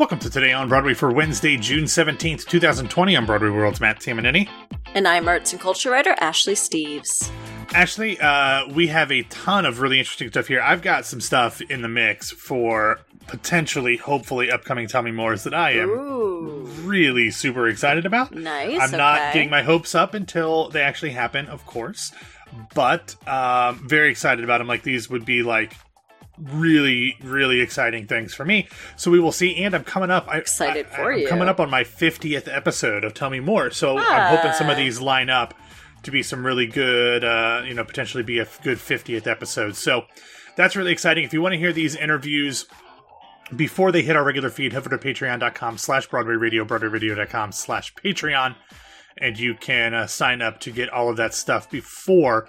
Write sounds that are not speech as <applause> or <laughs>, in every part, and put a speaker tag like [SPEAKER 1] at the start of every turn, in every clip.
[SPEAKER 1] Welcome to Today on Broadway for Wednesday, June 17th, 2020. I'm Broadway World's Matt Tamanini.
[SPEAKER 2] And I'm arts and culture writer Ashley Steves.
[SPEAKER 1] Ashley, uh, we have a ton of really interesting stuff here. I've got some stuff in the mix for potentially, hopefully, upcoming Tell Me Mores that I am
[SPEAKER 2] Ooh.
[SPEAKER 1] really super excited about.
[SPEAKER 2] Nice.
[SPEAKER 1] I'm not
[SPEAKER 2] okay.
[SPEAKER 1] getting my hopes up until they actually happen, of course. But um, very excited about them. Like these would be like really, really exciting things for me. So we will see. And I'm coming up. I,
[SPEAKER 2] Excited
[SPEAKER 1] I-
[SPEAKER 2] for
[SPEAKER 1] I'm
[SPEAKER 2] you.
[SPEAKER 1] Coming up on my 50th episode of Tell Me More. So I'm hoping some of
[SPEAKER 2] Ah.
[SPEAKER 1] these line up to be some really good, uh, you know, potentially be a good 50th episode. So that's really exciting. If you want to hear these interviews before they hit our regular feed, head over to patreon.com slash Broadway Radio, broadwayradio.com slash Patreon, and you can uh, sign up to get all of that stuff before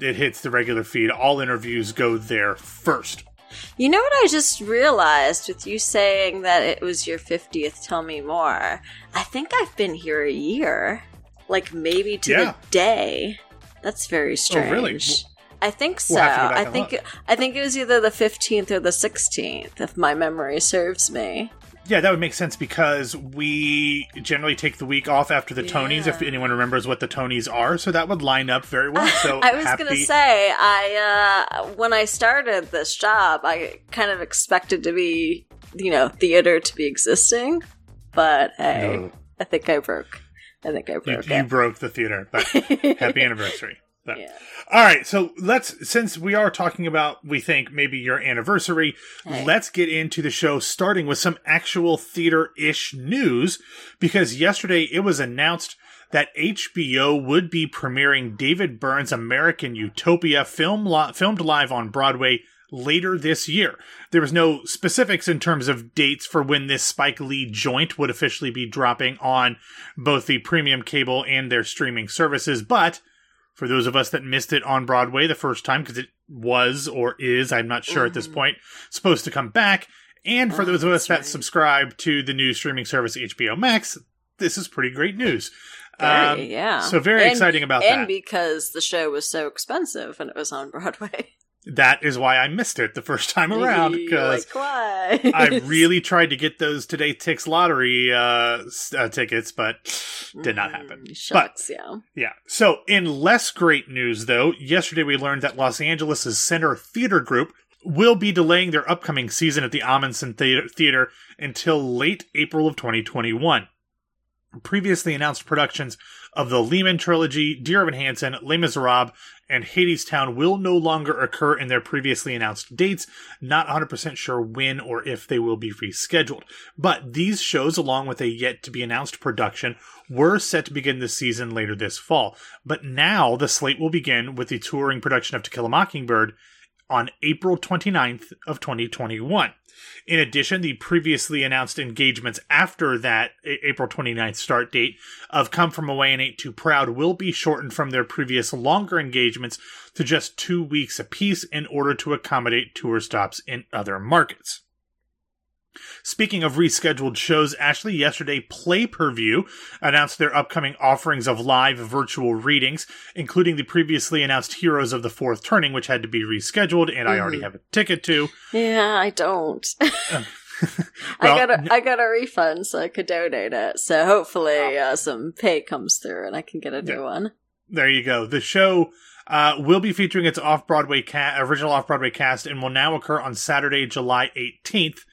[SPEAKER 1] it hits the regular feed. All interviews go there first.
[SPEAKER 2] You know what I just realized with you saying that it was your 50th Tell Me More? I think I've been here a year. Like maybe to
[SPEAKER 1] Yeah.
[SPEAKER 2] the day. That's very strange.
[SPEAKER 1] Oh, really?
[SPEAKER 2] I think so.
[SPEAKER 1] We'll have to go back
[SPEAKER 2] I think
[SPEAKER 1] look.
[SPEAKER 2] I think it was either the 15th or the 16th if my memory serves me.
[SPEAKER 1] Yeah, that would make sense because we generally take the week off after the Tonys, if anyone remembers what the Tonys are. So that would line up very well. <laughs> So
[SPEAKER 2] I was
[SPEAKER 1] happy-
[SPEAKER 2] gonna say, I uh, when I started this job, I kind of expected to be, you know, theater to be existing, but hey,
[SPEAKER 1] No.
[SPEAKER 2] I think I broke. I think I broke
[SPEAKER 1] you
[SPEAKER 2] it.
[SPEAKER 1] broke the theater, but <laughs> happy anniversary. But-
[SPEAKER 2] Yeah.
[SPEAKER 1] All right, so let's since we are talking about we think maybe your anniversary, let's get into the show starting with some actual theater-ish news because yesterday it was announced that HBO would be premiering David Byrne's American Utopia film li- filmed live on Broadway later this year. There was no specifics in terms of dates for when this Spike Lee joint would officially be dropping on both the premium cable and their streaming services, but for those of us that missed it on Broadway the first time, because it was or is, I'm not sure at this
[SPEAKER 2] Mhm.
[SPEAKER 1] point, supposed to come back. And for
[SPEAKER 2] Oh,
[SPEAKER 1] those of us that
[SPEAKER 2] right.
[SPEAKER 1] subscribe to the new streaming service HBO Max, this is pretty great news.
[SPEAKER 2] Very,
[SPEAKER 1] Um,
[SPEAKER 2] yeah.
[SPEAKER 1] So very
[SPEAKER 2] And-
[SPEAKER 1] exciting about
[SPEAKER 2] and
[SPEAKER 1] that.
[SPEAKER 2] And because the show was so expensive when it was on <laughs> Broadway.
[SPEAKER 1] That is why I missed it the first time around because. I <laughs> really tried to get those Today Tix lottery uh, uh, tickets, but did not happen.
[SPEAKER 2] Mm, Shucks, yeah.
[SPEAKER 1] Yeah. So, in less great news, though, yesterday we learned that Los Angeles' Center Theater Group will be delaying their upcoming season at the Ahmanson Theater until late April of 2021. Previously announced productions of the Lehman trilogy, Dear Evan Hansen, Les Miserables, and Hadestown will no longer occur in their previously announced dates. Not 100% sure when or if they will be rescheduled. But these shows, along with a yet to be announced production, were set to begin this season later this fall. But now the slate will begin with the touring production of To Kill a Mockingbird on April 29th of 2021. In addition, the previously announced engagements after that April 29th start date of Come From Away and Ain't Too Proud will be shortened from their previous longer engagements to just two weeks apiece in order to accommodate tour stops in other markets. Speaking of rescheduled shows, Ashley, yesterday Play Per View announced their upcoming offerings of live virtual readings, including the previously announced Heroes of the Fourth Turning, which had to be rescheduled, and I already
[SPEAKER 2] Mhm.
[SPEAKER 1] have a ticket to.
[SPEAKER 2] Yeah, I don't. <laughs>
[SPEAKER 1] Well,
[SPEAKER 2] I got a I got a refund, so I could donate it. So hopefully, uh, some pay comes through, and I can get a new
[SPEAKER 1] Yeah.
[SPEAKER 2] one.
[SPEAKER 1] There you go. The show uh, will be featuring its off Broadway ca- original off Broadway cast and will now occur on Saturday, July 18th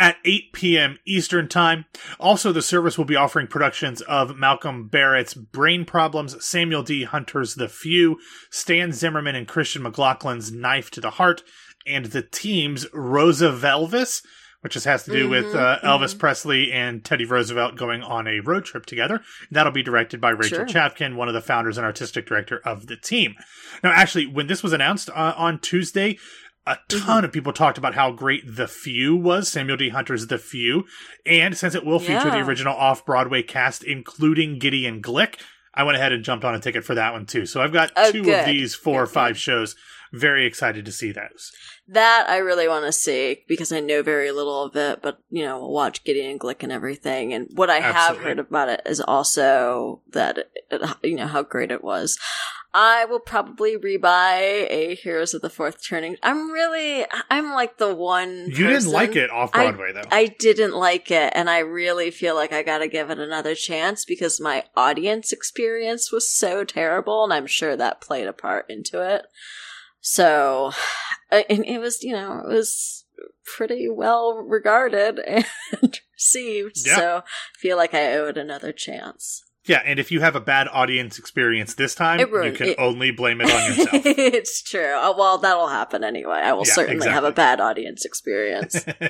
[SPEAKER 1] at 8 p.m. Eastern Time. Also, the service will be offering productions of Malcolm Barrett's Brain Problems, Samuel D. Hunter's The Few, Stan Zimmerman and Christian McLaughlin's Knife to the Heart, and the team's RoosevElvis. Which just has to do with
[SPEAKER 2] Mhm,
[SPEAKER 1] uh, Elvis
[SPEAKER 2] mhm.
[SPEAKER 1] Presley and Teddy Roosevelt going on a road trip together. That'll be directed by Rachel
[SPEAKER 2] Sure.
[SPEAKER 1] Chavkin, one of the founders and artistic director of the team. Now, actually, when this was announced uh, on Tuesday, a
[SPEAKER 2] Mm-hmm.
[SPEAKER 1] ton of people talked about how great The Few was, Samuel D. Hunter's The Few. And since it will feature the original off Broadway cast, including Gideon Glick, I went ahead and jumped on a ticket for that one too. So I've got
[SPEAKER 2] Oh,
[SPEAKER 1] two of these four or
[SPEAKER 2] Good,
[SPEAKER 1] five shows. Very excited to see those.
[SPEAKER 2] That I really want to see because I know very little of it, but you know, we'll watch Gideon Glick and everything. And what I have heard about it is also that it, you know how great it was. I will probably rebuy a Heroes of the Fourth Turning. I'm really, I'm like the one.
[SPEAKER 1] You didn't like it off Broadway, though.
[SPEAKER 2] I didn't like it, and I really feel like I gotta give it another chance because my audience experience was so terrible, and I'm sure that played a part into it. So, <sighs> and it was, you know, it was pretty well regarded <laughs> and received.
[SPEAKER 1] Yeah.
[SPEAKER 2] So, I feel like I owe it another chance.
[SPEAKER 1] Yeah, and if you have a bad audience experience this time, you can
[SPEAKER 2] it-
[SPEAKER 1] only blame it on <laughs> yourself.
[SPEAKER 2] it's true. Uh, well, that'll happen anyway. I will
[SPEAKER 1] Yeah,
[SPEAKER 2] certainly have a bad audience experience. <laughs>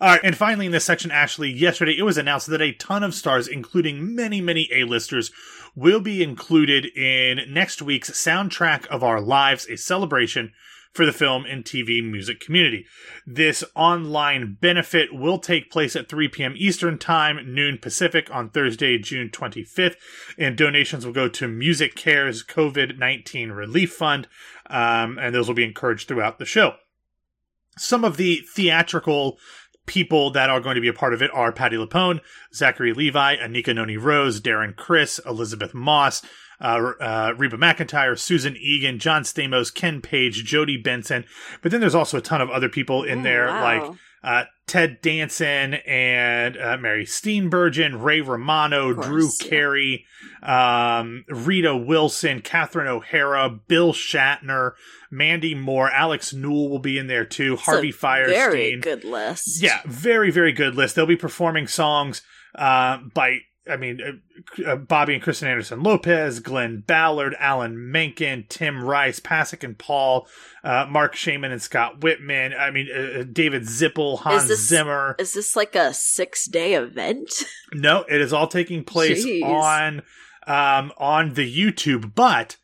[SPEAKER 1] All right, and finally in this section, Ashley, yesterday it was announced that a ton of stars, including many, many A-listers, will be included in next week's Soundtrack of Our Lives, a celebration for the film and TV music community. This online benefit will take place at 3 p.m. Eastern Time, noon Pacific on Thursday, June 25th, and donations will go to MusiCares COVID 19 Relief Fund, um, and those will be encouraged throughout the show some of the theatrical people that are going to be a part of it are Patti LuPone, Zachary Levi, Anika Noni Rose, Darren Criss, Elisabeth Moss, uh, uh, Reba McEntire, Susan Egan, John Stamos, Ken Page, Jodi Benson. But then there's also a ton of other people in
[SPEAKER 2] Oh,
[SPEAKER 1] there,
[SPEAKER 2] wow.
[SPEAKER 1] like uh, Ted Danson and uh, Mary Steenburgen, Ray Romano,
[SPEAKER 2] course,
[SPEAKER 1] Drew
[SPEAKER 2] yeah.
[SPEAKER 1] Carey, um, Rita Wilson, Catherine O'Hara, Bill Shatner, Mandy Moore, Alex Newell will be in there too,
[SPEAKER 2] It's
[SPEAKER 1] Harvey Fierstein.
[SPEAKER 2] Very good list.
[SPEAKER 1] Yeah, very, very good list. They'll be performing songs uh, by, I mean, uh, uh, Bobby and Kristen Anderson Lopez, Glen Ballard, Alan Menken, Tim Rice, Pasek and Paul, uh, Marc Shaiman and Scott Wittman. I mean, uh, uh, David Zippel, Hans
[SPEAKER 2] this-
[SPEAKER 1] Zimmer.
[SPEAKER 2] Is this like a six day event?
[SPEAKER 1] No, it is all taking place
[SPEAKER 2] Jeez.
[SPEAKER 1] on um, on the YouTube, but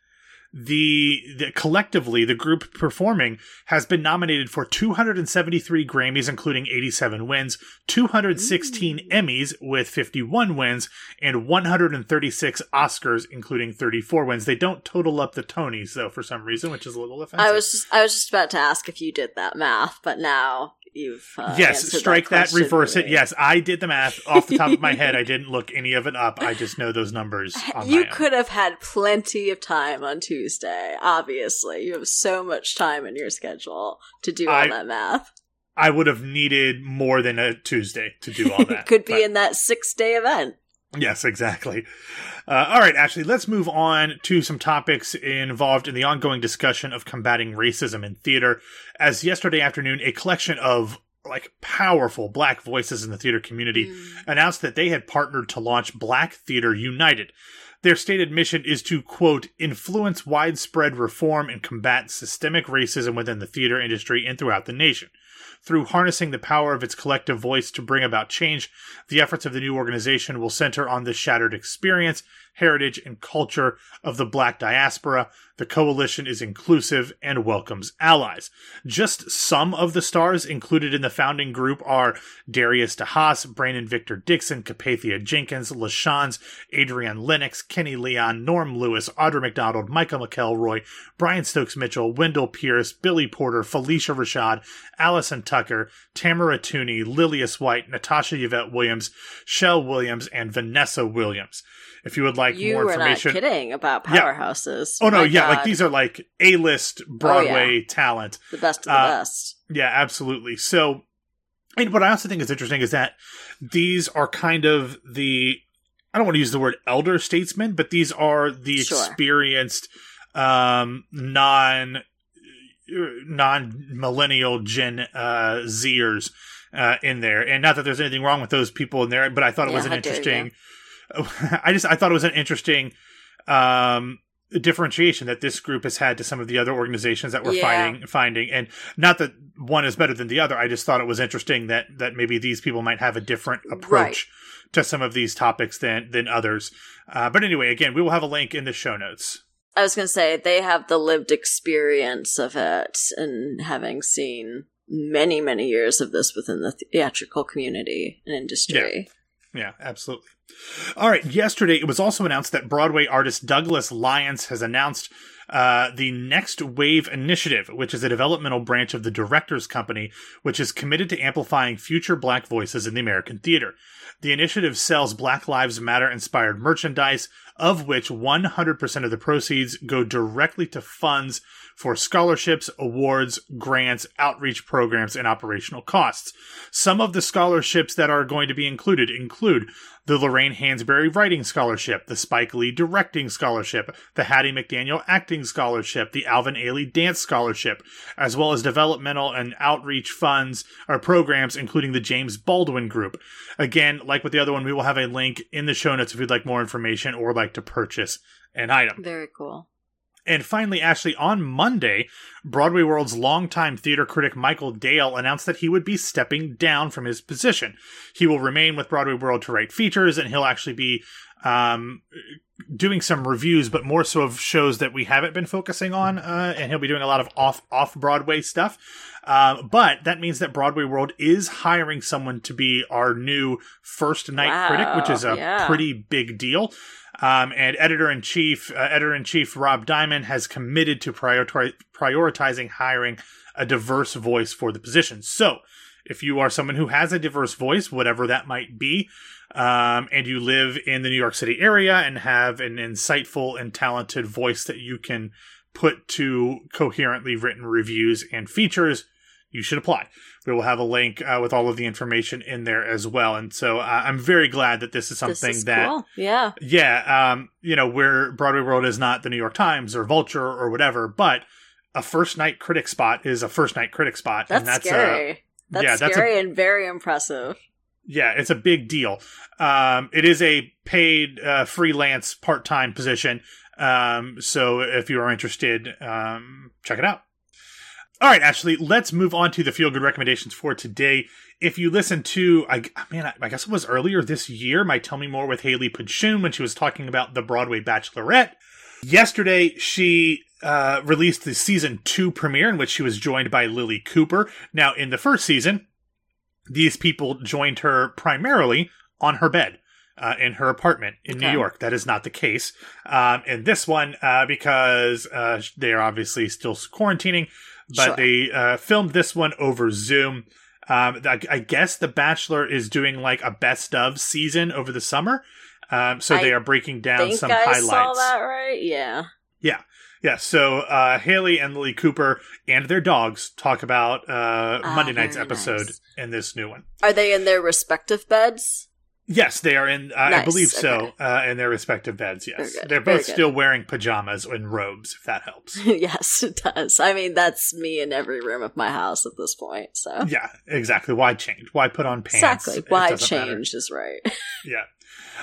[SPEAKER 1] the, the collectively the group performing has been nominated for 273 Grammys, including 87 wins, 216 Emmys with 51 wins, and 136 Oscars, including 34 wins. They don't total up the Tonys though for some reason, which is a little offensive.
[SPEAKER 2] I was just I was just about to ask if you did that math, but now you've uh,
[SPEAKER 1] yes, strike that,
[SPEAKER 2] question
[SPEAKER 1] reverse it. Yes, I did the math off the top of my head. I <laughs> didn't look any of it up. I just know those numbers. On
[SPEAKER 2] You
[SPEAKER 1] my own.
[SPEAKER 2] could have had plenty of time on Tuesday. Obviously, you have so much time in your schedule to do all
[SPEAKER 1] I-
[SPEAKER 2] that math.
[SPEAKER 1] I would have needed more than a Tuesday to do all <laughs> that.
[SPEAKER 2] could be
[SPEAKER 1] But-
[SPEAKER 2] in that six day event.
[SPEAKER 1] Yes, exactly. Uh, all right, Ashley, let's move on to some topics involved in the ongoing discussion of combating racism in theater. As yesterday afternoon, a collection of like powerful black voices in the theater community announced that they had partnered to launch Black Theater United. Their stated mission is to, quote, influence widespread reform and combat systemic racism within the theater industry and throughout the nation. Through harnessing the power of its collective voice to bring about change, the efforts of the new organization will center on the shattered experience, heritage, and culture of the black diaspora. The coalition is inclusive and welcomes allies. Just some of the stars included in the founding group are Darius DeHaas, Brandon Victor Dixon, Capathia Jenkins, LaChanze, Adrienne Lenox, Kenny Leon, Norm Lewis, Audra McDonald, Michael McElroy, Brian Stokes Mitchell, Wendell Pierce, Billy Porter, Phylicia Rashad, Allyson Tucker, Tamara Tunie, Lillias White, Natasha Yvette Williams, Schele Williams, and Vanessa Williams. If you would like
[SPEAKER 2] you
[SPEAKER 1] more information.
[SPEAKER 2] kidding about
[SPEAKER 1] Yeah.
[SPEAKER 2] powerhouses.
[SPEAKER 1] Oh no,
[SPEAKER 2] My
[SPEAKER 1] yeah, like these are like A-list Broadway talent.
[SPEAKER 2] the best of the
[SPEAKER 1] uh,
[SPEAKER 2] best.
[SPEAKER 1] Yeah, absolutely. So, and what I also think is interesting is that these are kind of the I don't want to use the word elder statesmen, but these are the
[SPEAKER 2] Sure.
[SPEAKER 1] experienced um non non millennial Gen uh Zers uh in there. And not that there's anything wrong with those people in there, but I thought it
[SPEAKER 2] Yeah,
[SPEAKER 1] was an interesting <laughs> I just I thought it was an interesting um differentiation that this group has had to some of the other organizations that we're
[SPEAKER 2] Yeah.
[SPEAKER 1] finding finding. And not that one is better than the other. I just thought it was interesting that that maybe these people might have a different approach to some of these topics than than others. Uh, but anyway again we will have a link in the show notes.
[SPEAKER 2] I was going to say they have the lived experience of it and having seen many, many years of this within the theatrical community and industry.
[SPEAKER 1] Yeah, absolutely. All right. Yesterday, it was also announced that Broadway artist Douglas Lyons has announced uh, the Next Wave Initiative, which is a developmental branch of the Directors Company, which is committed to amplifying future Black voices in the American theater. The initiative sells Black Lives Matter inspired merchandise, of which 100% of the proceeds go directly to funds for scholarships, awards, grants, outreach programs, and operational costs. Some of the scholarships that are going to be included include the Lorraine Hansberry Writing Scholarship, the Spike Lee Directing Scholarship, the Hattie McDaniel Acting Scholarship, the Alvin Ailey Dance Scholarship, as well as developmental and outreach funds or programs, including the James Baldwin Group. Again, like with the other one, we will have a link in the show notes if you'd like more information or like to purchase an item.
[SPEAKER 2] Very cool.
[SPEAKER 1] And finally, Ashley, on Monday, Broadway World's longtime theater critic Michael Dale announced that he would be stepping down from his position. He will remain with Broadway World to write features, and he'll actually be um, doing some reviews, but more so of shows that we haven't been focusing on. Uh, and he'll be doing a lot of off off Broadway stuff. Uh, but that means that Broadway World is hiring someone to be our new first night
[SPEAKER 2] Wow,
[SPEAKER 1] critic, which is a
[SPEAKER 2] yeah.
[SPEAKER 1] pretty big deal. Um, and editor in chief, uh, editor in chief Rob Diamond has committed to prioritizing hiring a diverse voice for the position. So, if you are someone who has a diverse voice, whatever that might be, um, and you live in the New York City area and have an insightful and talented voice that you can put to coherently written reviews and features, you should apply. We will have a link uh, with all of the information in there as well. And so uh, I'm very glad that this is something
[SPEAKER 2] this is
[SPEAKER 1] that
[SPEAKER 2] cool. Yeah.
[SPEAKER 1] yeah, um, you know, where Broadway World is not the New York Times or Vulture or whatever, but a first night critic spot is a first night critic spot,
[SPEAKER 2] That's,
[SPEAKER 1] and that's
[SPEAKER 2] scary.
[SPEAKER 1] A,
[SPEAKER 2] that's
[SPEAKER 1] yeah, that's a-
[SPEAKER 2] scary and very impressive.
[SPEAKER 1] Yeah, it's a big deal. Um, it is a paid uh, freelance part time position, um, so if you are interested, um, check it out. All right, Ashley, let's move on to the feel good recommendations for today. If you listen to, I man, I, I guess it was earlier this year, my Tell Me More with Hayley Podschun when she was talking about the Broadway Bachelorette. Yesterday, she uh, released the season two premiere in which she was joined by Lilli Cooper. Now, in the first season, these people joined her primarily on her bed. Uh, in her apartment in New York. That is not the case. Um, in this one, uh, because uh, they are obviously still quarantining, but
[SPEAKER 2] Sure.
[SPEAKER 1] they uh, filmed this one over Zoom. Um, I, I guess The Bachelor is doing like a best of season over the summer. Um, so
[SPEAKER 2] I
[SPEAKER 1] they are breaking down some
[SPEAKER 2] I
[SPEAKER 1] highlights.
[SPEAKER 2] saw that right. Yeah.
[SPEAKER 1] Yeah, so uh, Hayley and Lilli Cooper and their dogs talk about uh,
[SPEAKER 2] Ah,
[SPEAKER 1] Monday night's
[SPEAKER 2] very
[SPEAKER 1] episode
[SPEAKER 2] nice.
[SPEAKER 1] in this new one.
[SPEAKER 2] Are they in their respective beds?
[SPEAKER 1] Yes, they are in. Uh, I
[SPEAKER 2] Nice,
[SPEAKER 1] believe so. Uh, in their respective beds. Yes, they're both still wearing pajamas and robes. If that helps. <laughs>
[SPEAKER 2] yes, it does. I mean, that's me in every room of my house at this point. So
[SPEAKER 1] yeah, exactly. Why change? Why put on pants?
[SPEAKER 2] exactly why
[SPEAKER 1] doesn't matter.
[SPEAKER 2] change is right. <laughs>
[SPEAKER 1] Yeah.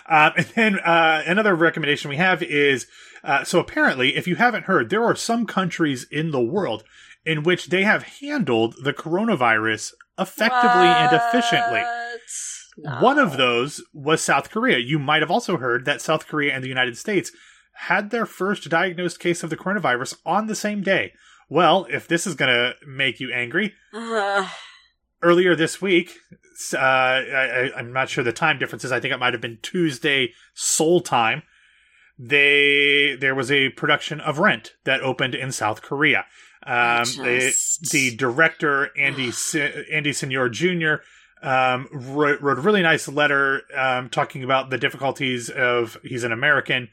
[SPEAKER 1] Um, and then uh, another recommendation we have is uh, so apparently, if you haven't heard, there are some countries in the world in which they have handled the coronavirus effectively and efficiently.
[SPEAKER 2] No.
[SPEAKER 1] One of those was South Korea. You might have also heard that South Korea and the United States had their first diagnosed case of the coronavirus on the same day. Well, if this is going to make you angry,
[SPEAKER 2] Uh, <sighs>
[SPEAKER 1] earlier this week, uh, I, I- I'm not sure the time differences. I think it might have been Tuesday Seoul time. They there was a production of Rent that opened in South Korea. Um, they-
[SPEAKER 2] Just-
[SPEAKER 1] the director Andy <sighs> Andy Señor Jr. Um, wrote, wrote a really nice letter um, talking about the difficulties of he's an American,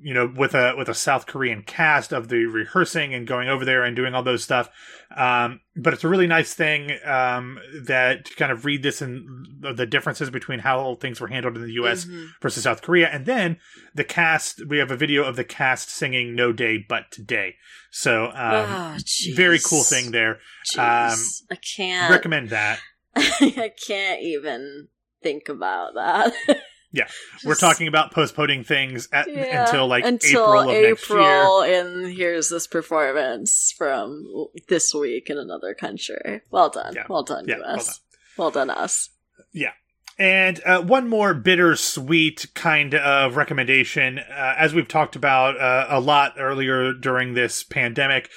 [SPEAKER 1] you know, with a with a South Korean cast of the rehearsing and going over there and doing all those stuff. Um, but it's a really nice thing um, that to kind of read this and the differences between how things were handled in the U.S.
[SPEAKER 2] mhm.
[SPEAKER 1] versus South Korea, and then the cast. We have a video of the cast singing "No Day But Today," so um,
[SPEAKER 2] oh,
[SPEAKER 1] very cool thing there.
[SPEAKER 2] Jeez. I can't.
[SPEAKER 1] Recommend that. <laughs>
[SPEAKER 2] I can't even think about that. <laughs>
[SPEAKER 1] Yeah.
[SPEAKER 2] We're
[SPEAKER 1] talking about postponing things at,
[SPEAKER 2] Yeah,
[SPEAKER 1] until like
[SPEAKER 2] until
[SPEAKER 1] April of next year.
[SPEAKER 2] April, and here's this performance from this week in another country. Well done,
[SPEAKER 1] Yeah.
[SPEAKER 2] well done,
[SPEAKER 1] Yeah, well
[SPEAKER 2] US. Well done, us. Yeah.
[SPEAKER 1] And uh, one more bittersweet kind of recommendation, uh, as we've talked about uh, a lot earlier during this pandemic.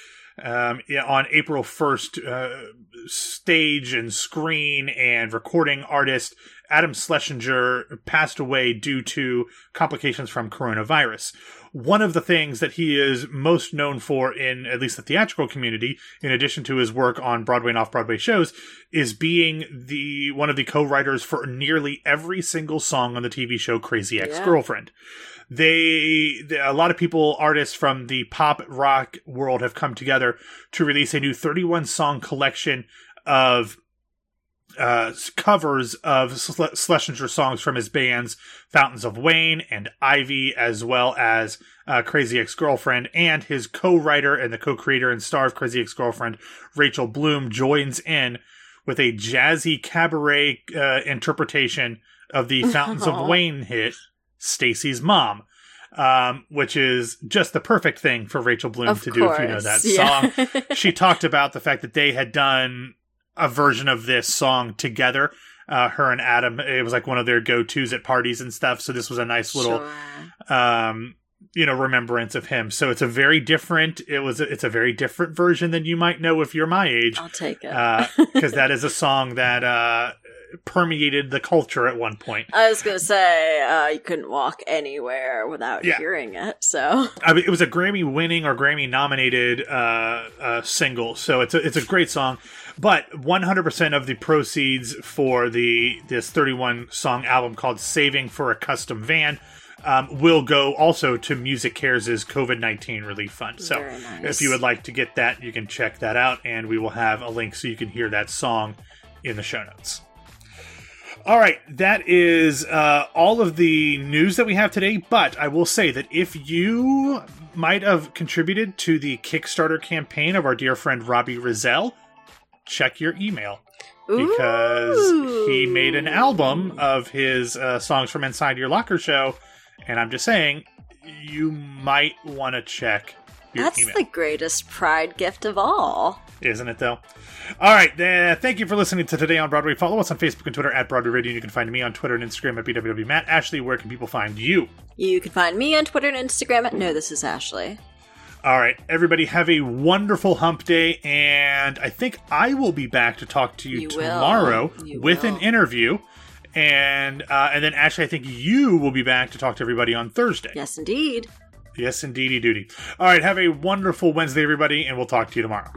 [SPEAKER 1] Um, on April 1st, uh, stage and screen and recording artist Adam Schlesinger passed away due to complications from coronavirus. One of the things that he is most known for in at least the theatrical community, in addition to his work on Broadway and off Broadway shows, is being the one of the co-writers for nearly every single song on the TV show Crazy Ex-Girlfriend. They, a lot of people, artists from the pop rock world have come together to release a new 31 song collection of uh, covers of Schlesinger songs from his bands Fountains of Wayne and Ivy, as well as uh, Crazy Ex Girlfriend. And his co writer and the co creator and star of Crazy Ex Girlfriend, Rachel Bloom, joins in with a jazzy cabaret uh, interpretation of the Fountains of <laughs> Wayne hit, Stacy's Mom. Um, which is just the perfect thing for Rachel Bloom
[SPEAKER 2] of
[SPEAKER 1] to
[SPEAKER 2] course,
[SPEAKER 1] do if you know that
[SPEAKER 2] yeah.
[SPEAKER 1] song. <laughs> she talked about the fact that they had done a version of this song together. Uh, her and Adam, it was like one of their go tos at parties and stuff. So this was a nice little,
[SPEAKER 2] Sure.
[SPEAKER 1] um, you know, remembrance of him. So it's a very different. It was. It's a very different version than you might know if you're my age,
[SPEAKER 2] I'll take it.
[SPEAKER 1] because that <laughs> is a song that uh, permeated the culture at one point.
[SPEAKER 2] I was gonna say uh, you couldn't walk anywhere without
[SPEAKER 1] Yeah.
[SPEAKER 2] hearing it. So
[SPEAKER 1] I mean, it was a Grammy winning or Grammy nominated uh, uh, single, so it's a it's a great song. But 100% of the proceeds for the this 31 song album called "Saving for a Custom Van" um, will go also to MusiCares' COVID 19 relief fund. So
[SPEAKER 2] nice.
[SPEAKER 1] if you would like to get that, you can check that out, and we will have a link so you can hear that song in the show notes. All right, that is uh, all of the news that we have today. But I will say that if you might have contributed to the Kickstarter campaign of our dear friend Robbie Rozelle, check your email because he made an album of his uh, songs from Inside Your Locker show, and I'm just saying you might want to check
[SPEAKER 2] That's
[SPEAKER 1] email
[SPEAKER 2] the greatest pride gift of all.
[SPEAKER 1] isn't it though? All right, uh, thank you for listening to Today on Broadway. Follow us on Facebook and Twitter at Broadway Radio. and You can find me on Twitter and Instagram at BWW Matt. Ashley, where can people find you?
[SPEAKER 2] You can find me on Twitter and Instagram at No This Is Ashley.
[SPEAKER 1] All right, everybody, have a wonderful hump day, and I think I will be back to talk to you,
[SPEAKER 2] You
[SPEAKER 1] tomorrow
[SPEAKER 2] You
[SPEAKER 1] with an interview, and uh, and then Ashley, I think you will be back to talk to everybody on Thursday.
[SPEAKER 2] Yes, indeed.
[SPEAKER 1] Yes, indeedy duty. All right, have a wonderful Wednesday, everybody, and we'll talk to you tomorrow.